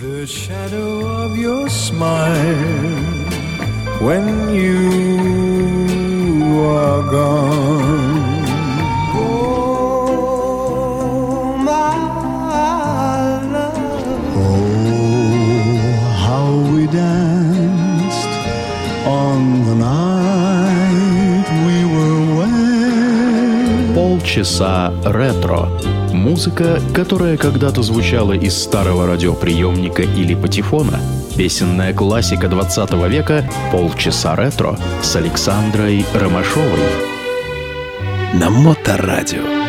The shadow of your smile when you are gone. Oh, my love. Oh, how we danced on the night we were wed. Полчаса ретро. Музыка, которая когда-то звучала из старого радиоприемника или патефона. Песенная классика 20 века «Полчаса ретро» с Александрой Ромашовой. На Моторадио.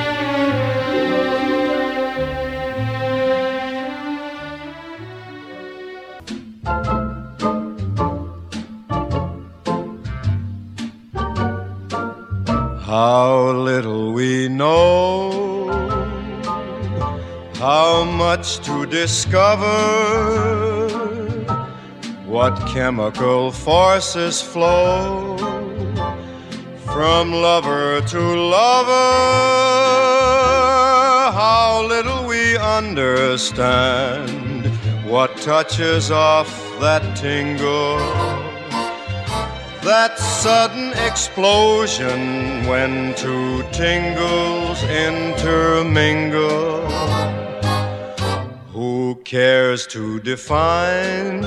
How much to discover, what chemical forces flow from lover to lover, how little we understand what touches off that tingle. That sudden explosion when two tingles intermingle. Who cares to define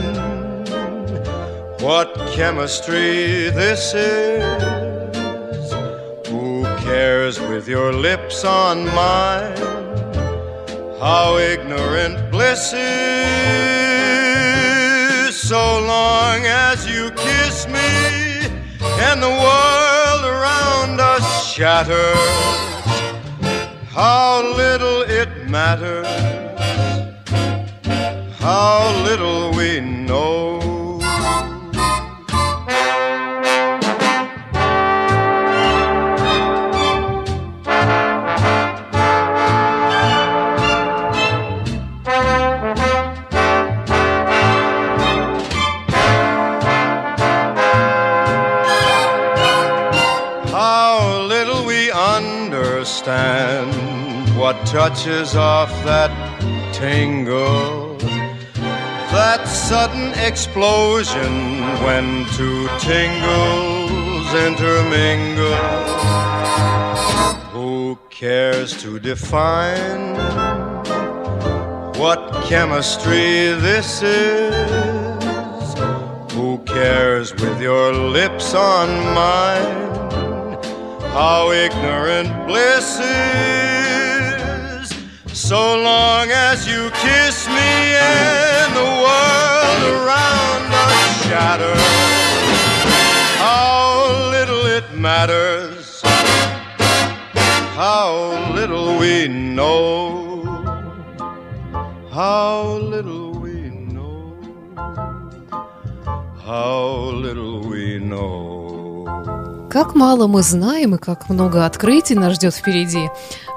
what chemistry this is? Who cares with your lips on mine how ignorant bliss is? So long as you kiss me and the world around us shatters. How little it matters, how little we know. How little we understand what touches off that tingle, that sudden explosion when two tingles intermingle. Who cares to define what chemistry this is? Who cares with your lips on mine? how ignorant bliss is. So long as you kiss me the world around us shatters, how little it matters, how little we know, how little we know, how little we know. Как мало мы знаем и как много открытий нас ждет впереди,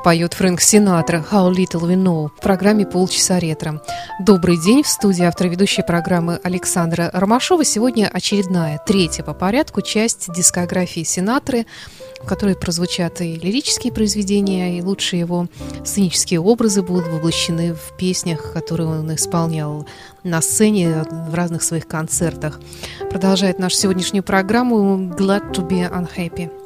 поет Фрэнк Синатра «How Little We Know» в программе «Полчаса ретро». Добрый день, в студии автор ведущей программы Александра Ромашова. Сегодня очередная, третья по порядку часть дискографии Синатры, в которой прозвучат и лирические произведения, и лучшие его сценические образы будут воплощены в песнях, которые он исполнял на сцене в разных своих концертах. Продолжает нашу сегодняшнюю программу «Glad to be unhappy».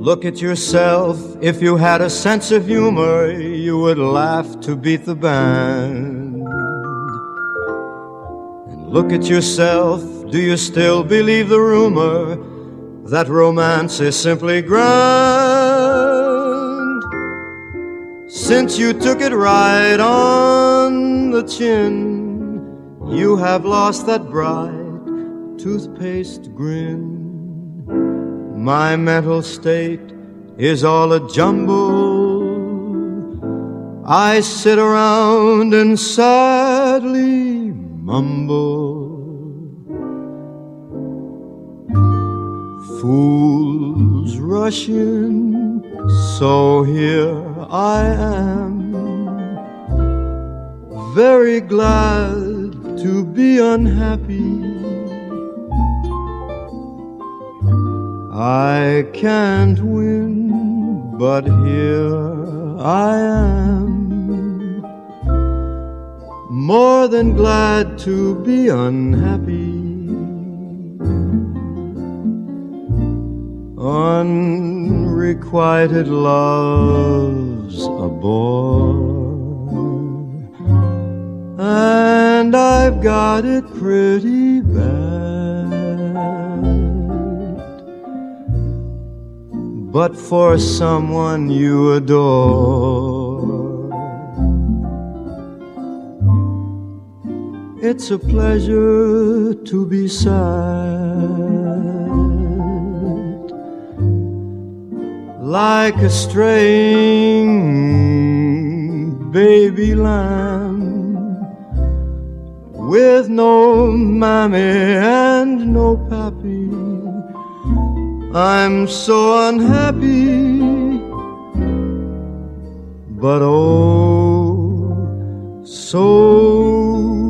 Look at yourself. If you had a sense of humor, you would laugh to beat the band. And look at yourself. Do you still believe the rumor that romance is simply grand? Since you took it right on the chin, you have lost that bright toothpaste grin. My mental state is all a jumble. I sit around and sadly mumble. Fools rush in, so here I am. Very glad to be unhappy. I can't win, but here I am. More than glad to be unhappy. Unrequited love's a bore, and I've got it pretty bad. But for someone you adore, it's a pleasure to be sad. like a straying baby lamb with no mammy and no pappy. I'm so unhappy, but oh, so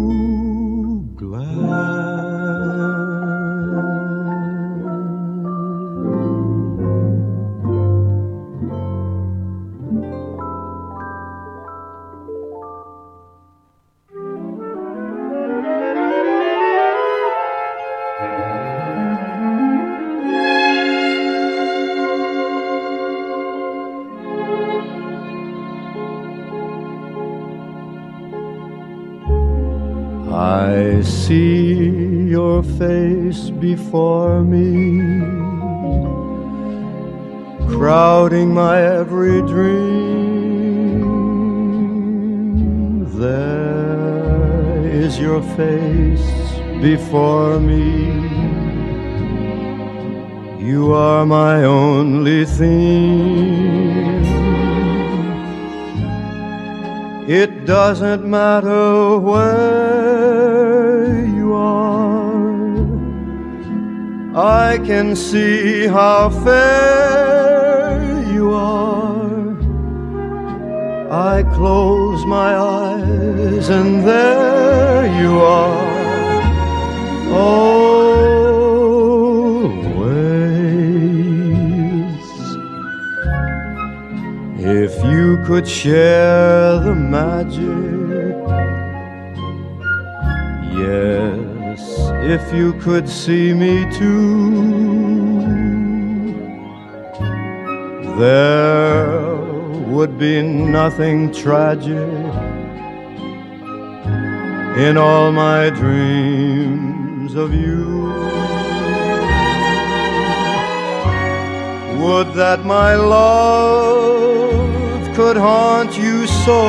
your face before me, crowding my every dream. There is your face before me. You are my only theme. It doesn't matter where you are, I can see how fair you are. I close my eyes and there you are. Always. If you could share the magic, yes, if you could see me too, there would be nothing tragic in all my dreams of you. Would that my love could haunt you so,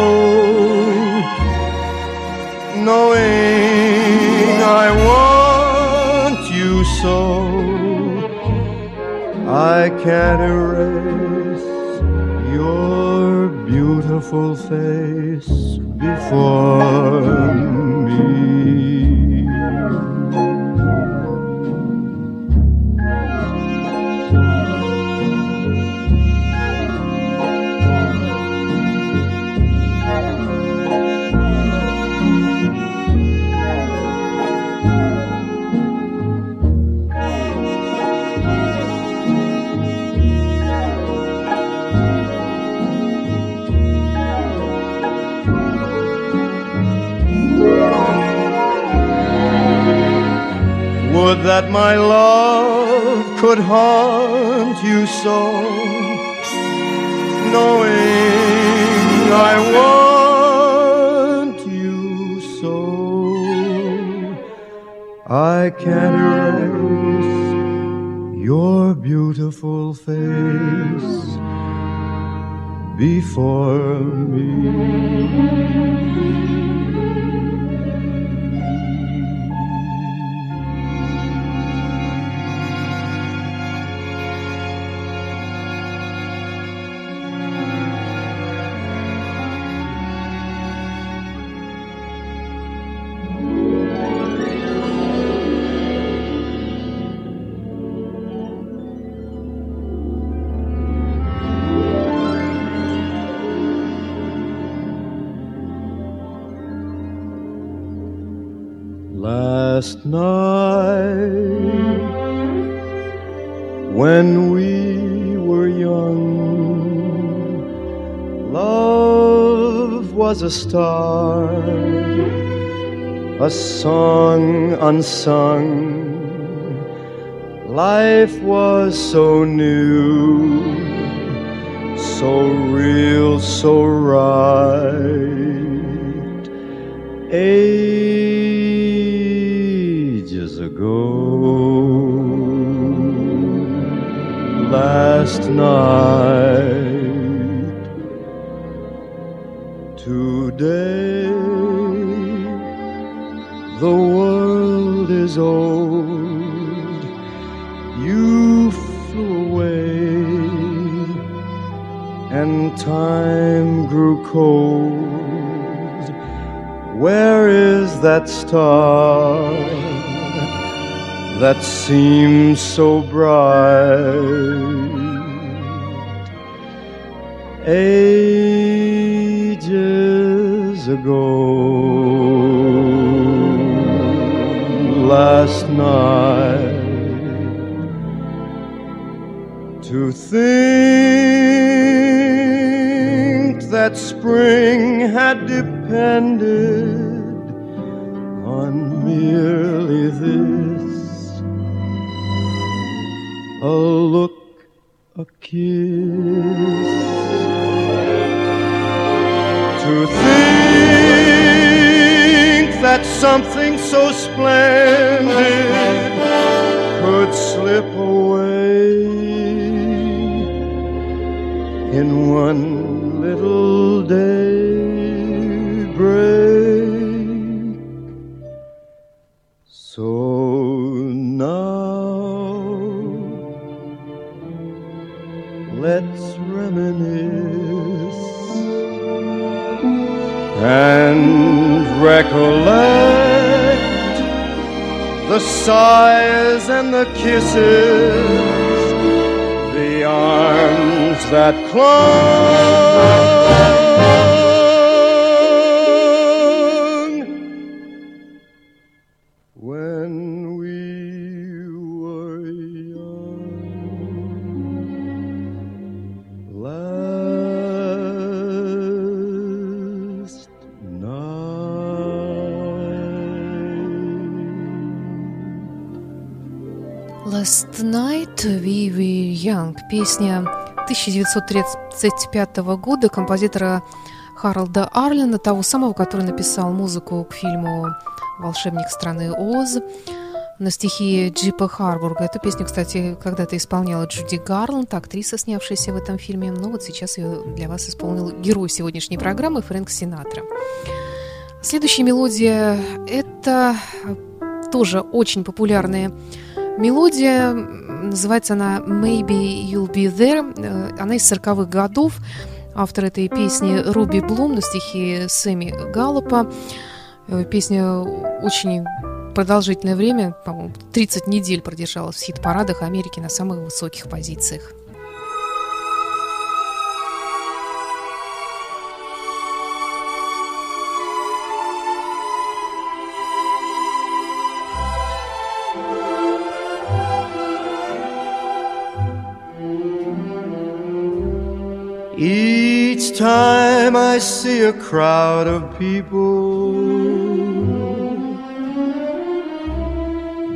knowing I want so. I can't erase your beautiful face before me. Would that my love could haunt you so, knowing I want you so. I can't erase your beautiful face before me. Last night, when we were young. Love was a star, a song unsung. Life was so new, so real, so right. Ages ago last night. Today, the world is old. You flew away, and time grew cold. Where is that star? That seems so bright. Ages ago last night to think that spring had depended on merely this a look, a kiss. To think that something so splendid could slip away in one recollect the sighs and the kisses, the arms that clung Last Night We Were Young. Песня 1935 года композитора Харалда Арлина, того самого, который написал музыку к фильму «Волшебник страны Оз» на стихи Джипа Харбурга. Эту песню, кстати, когда-то исполняла Джуди Гарланд, актриса, снявшаяся в этом фильме. Но вот сейчас ее для вас исполнил герой сегодняшней программы Фрэнк Синатра. Следующая мелодия – это тоже очень популярная мелодия. Называется она «Maybe You'll Be There». Она из 40-х годов. Автор этой песни Руби Блум на стихи Сэмми Галлопа. Песня очень продолжительное время, по-моему, 30 недель продержалась в хит-парадах Америки на самых высоких позициях. Time I see a crowd of people,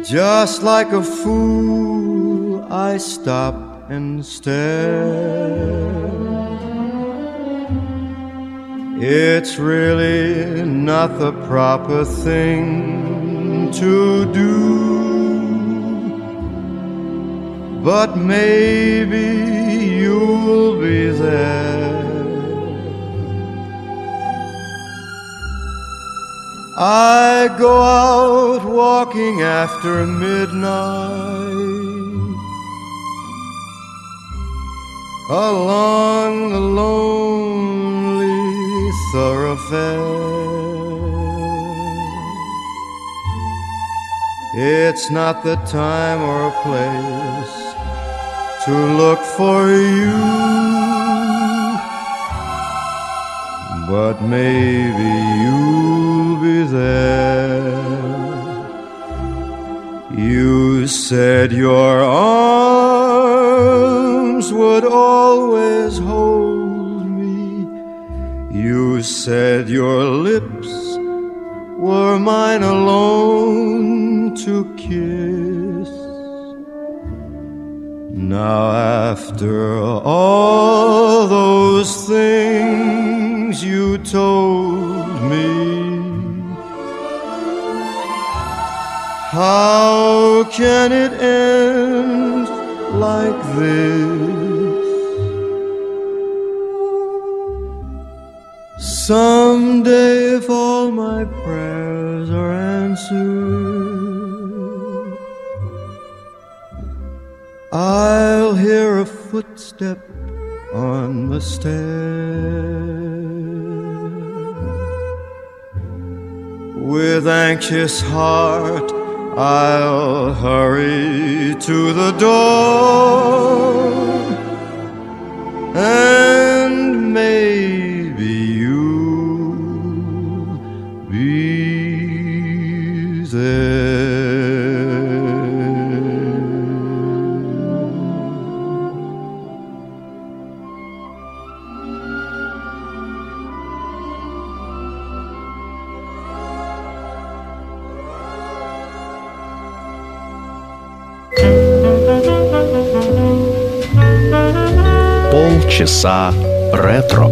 just like a fool, I stop and stare. It's really not the proper thing to do. But maybe you'll be there. I go out walking after midnight along the lonely thoroughfare. It's not the time or place to look for you, but maybe you'll be there. You said your arms would always hold me. You said your lips were mine alone to kiss. Now, after all those things you told how can it end like this? Someday, if all my prayers are answered, I'll hear a footstep on the stair. With anxious heart, I'll hurry to the door, and Полчаса ретро.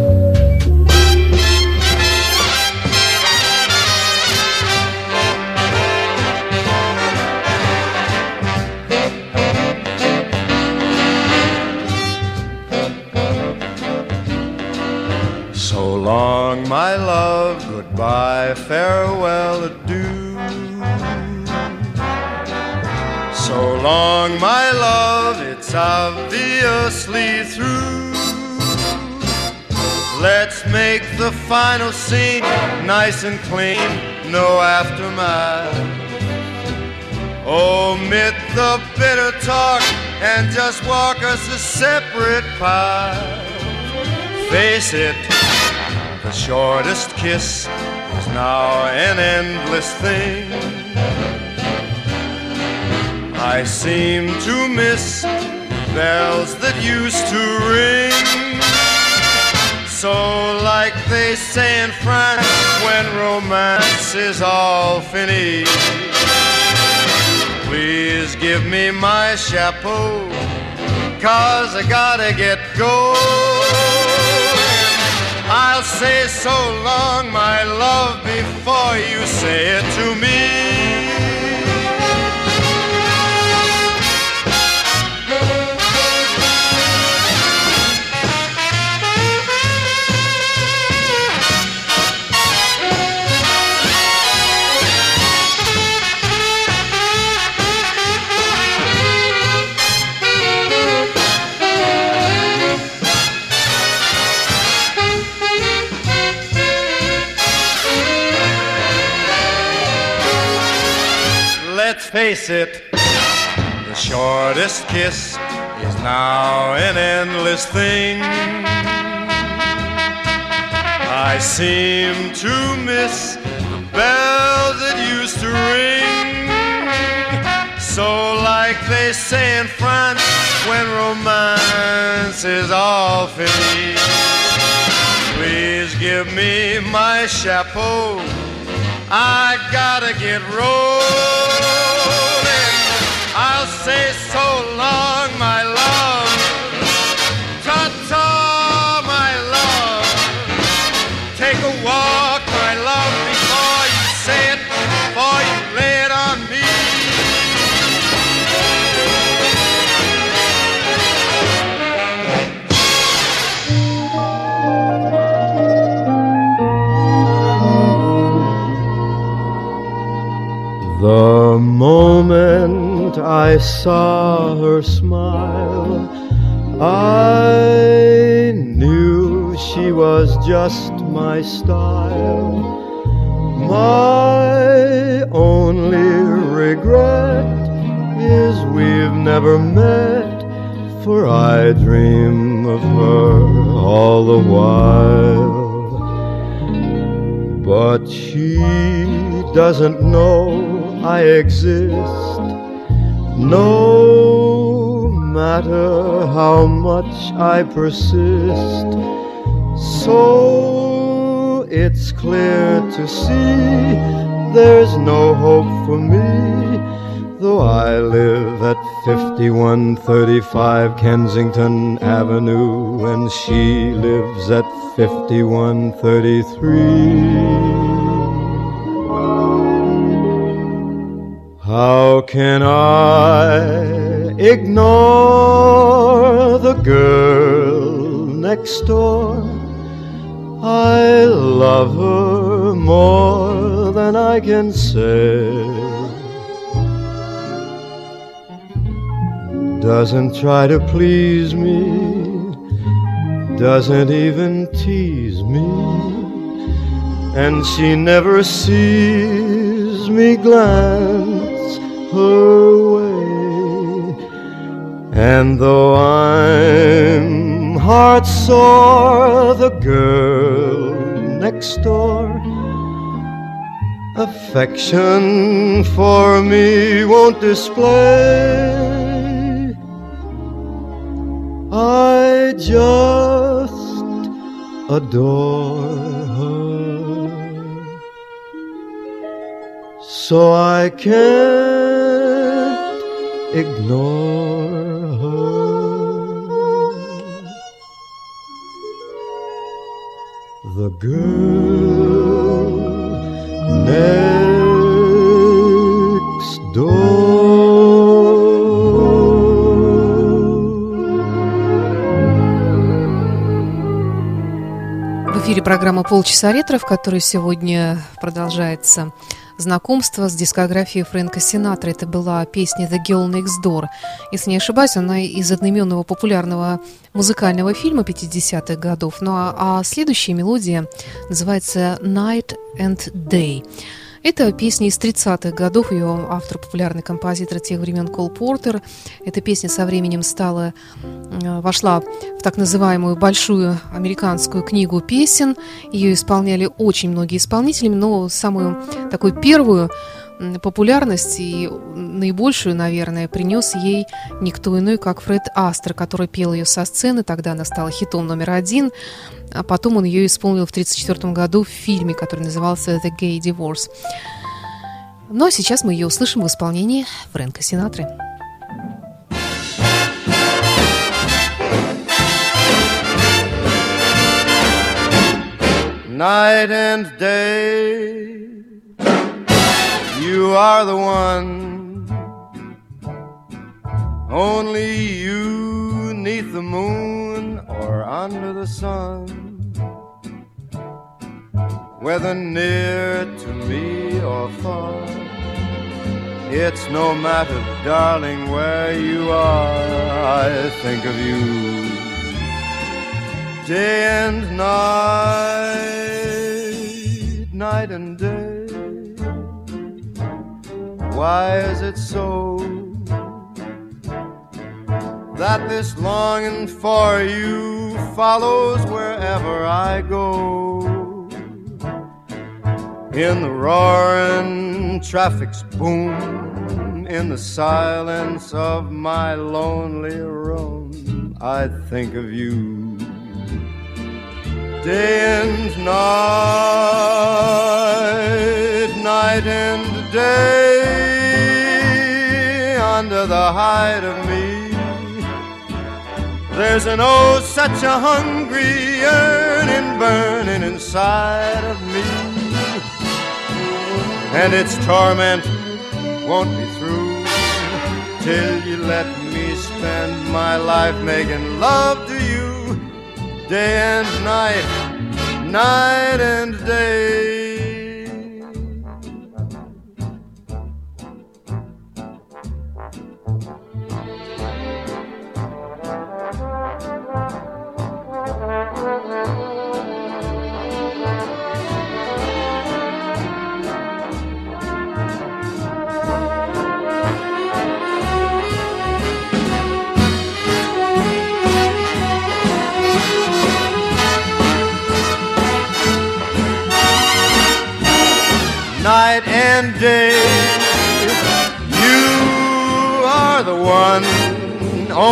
So long, my love, goodbye, farewell, adieu. So long, my love, it's obviously through. Make the final scene nice and clean, no aftermath. Omit the bitter talk and just walk us a separate path. Face it, the shortest kiss is now an endless thing. I seem to miss bells that used to ring. So, like they say in France, when romance is all finished, please give me my chapeau, cause I gotta get going. I'll say so long, my love, before you say it to me. Face it, the shortest kiss is now an endless thing. I seem to miss the bells that used to ring. So, like they say in France, when romance is all finished, please give me my chapeau. I gotta get rolling. I'll say so long, my love. Ta ta, my love. Take a walk, my love, before you say it, before you lay it on me. The moment I saw her smile, I knew she was just my style. My only regret is we've never met, for I dream of her all the while. But she doesn't know I exist. No matter how much I persist. So it's clear to see there's no hope for me. Though I live at 5135 Kensington Avenue and she lives at 5133. How can I ignore the girl next door? I love her more than I can say. Doesn't try to please me, doesn't even tease me, and she never sees me glance her way. And though I'm heart sore, the girl next door affection for me won't display. I just adore her. So I can't ignore her. The girl next В эфире программа «Полчаса ретро», в которой сегодня продолжается знакомство с дискографией Фрэнка Синатра. Это была песня «The Girl Next Door». Если не ошибаюсь, она из одноименного популярного музыкального фильма 50-х годов. Ну а, а следующая мелодия называется «Night and Day». Это песня из 30-х годов, ее автор популярный композитор тех времен Кол Портер. Эта песня со временем стала, э, вошла в так называемую большую американскую книгу песен. Ее исполняли очень многие исполнители, но самую такую первую популярность и наибольшую, наверное, принес ей никто иной, как Фред Астер, который пел ее со сцены. Тогда она стала хитом номер один. А потом он ее исполнил в 1934 году в фильме, который назывался «The Gay Divorce». Ну а сейчас мы ее услышим в исполнении Фрэнка Синатры. Night and day, you are the one. Only you neath the moon or under the sun. Whether near to me or far, it's no matter, darling, where you are. I think of you day and night, night and day. Why is it so that this longing for you follows wherever I go? In the roaring traffic's boom, in the silence of my lonely room, I think of you day and night, night and day, under the hide of me. There's an oh, such a hungry yearning burning inside of me, and its torment won't be through till you let me spend my life making love to you day and night, night and day.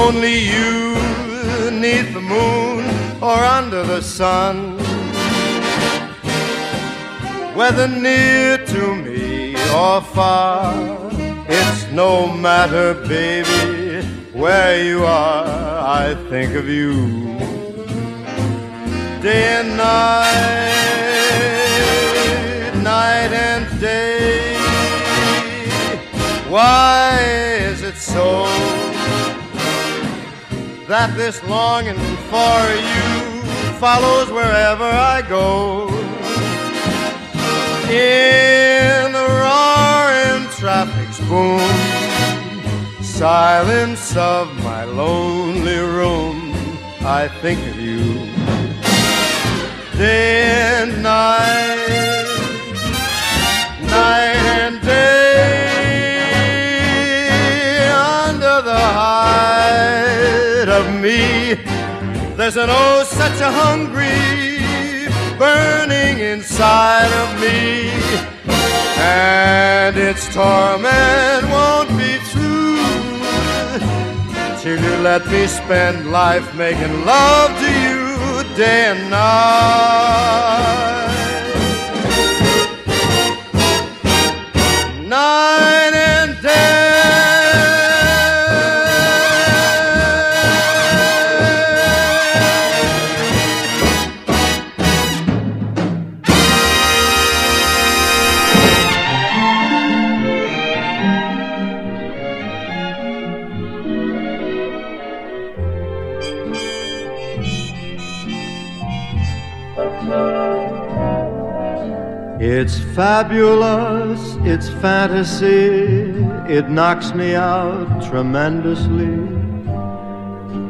Only you neath the moon or under the sun. Whether near to me or far, it's no matter, baby, where you are, I think of you. Day and night, that this longing for you follows wherever I go? In the roaring traffic's boom, silence of my lonely room, I think of you day and night, There's an oh, such a hungry burning inside of me, and its torment won't be true till you let me spend life making love to you day and night. Fabulous, it's fantasy, it knocks me out tremendously.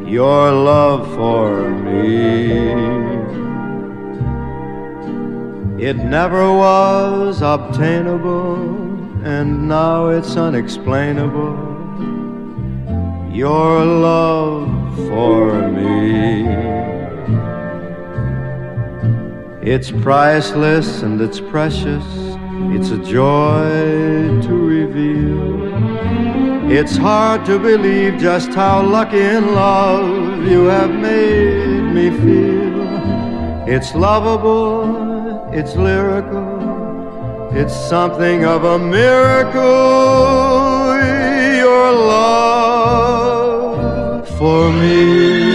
Your love for me. It never was obtainable, and now it's unexplainable. Your love for me. It's priceless and it's precious. It's a joy to reveal. It's hard to believe just how lucky in love you have made me feel. It's lovable, it's lyrical, it's something of a miracle. Your love for me.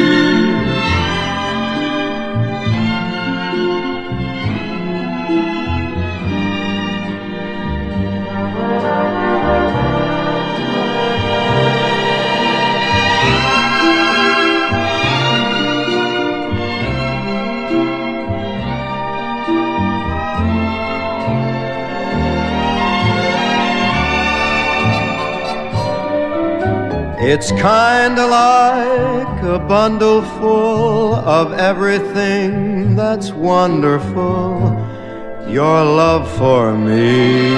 It's kinda like a bundle full of everything that's wonderful. Your love for me.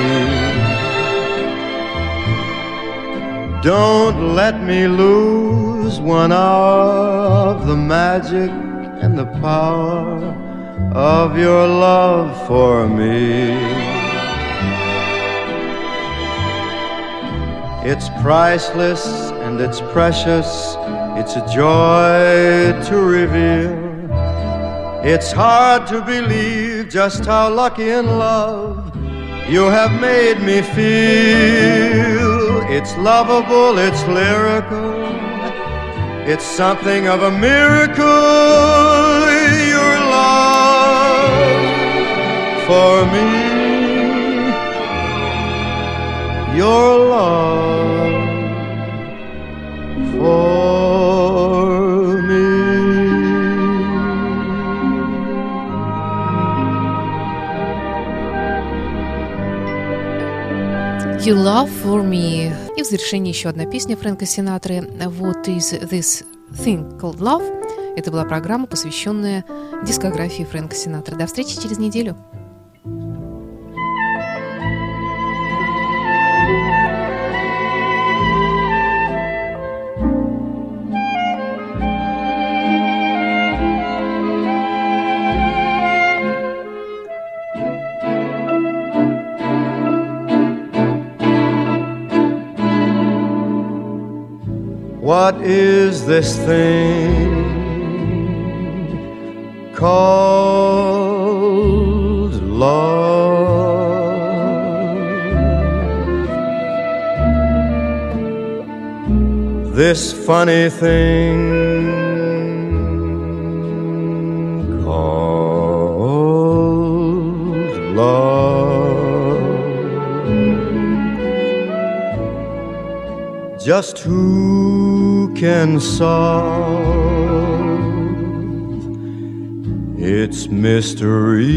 Don't let me lose one hour of the magic and the power of your love for me. It's priceless and it's precious. It's a joy to reveal. It's hard to believe just how lucky in love you have made me feel. It's lovable, it's lyrical. It's something of a miracle. Your love for me. Your love for me. You Love For Me. И в завершении еще одна песня Фрэнка Синатры What Is This Thing Called Love. Это была программа, посвященная дискографии Фрэнка Синатры. До встречи через неделю. This thing called love? This funny thing. Just who can solve its mystery?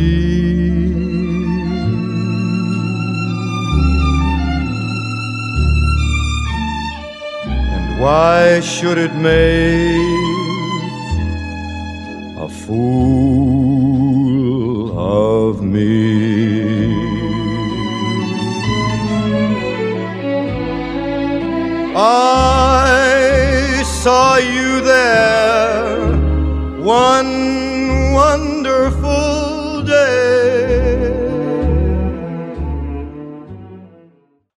And why should it make a fool of me? I saw you there one wonderful day.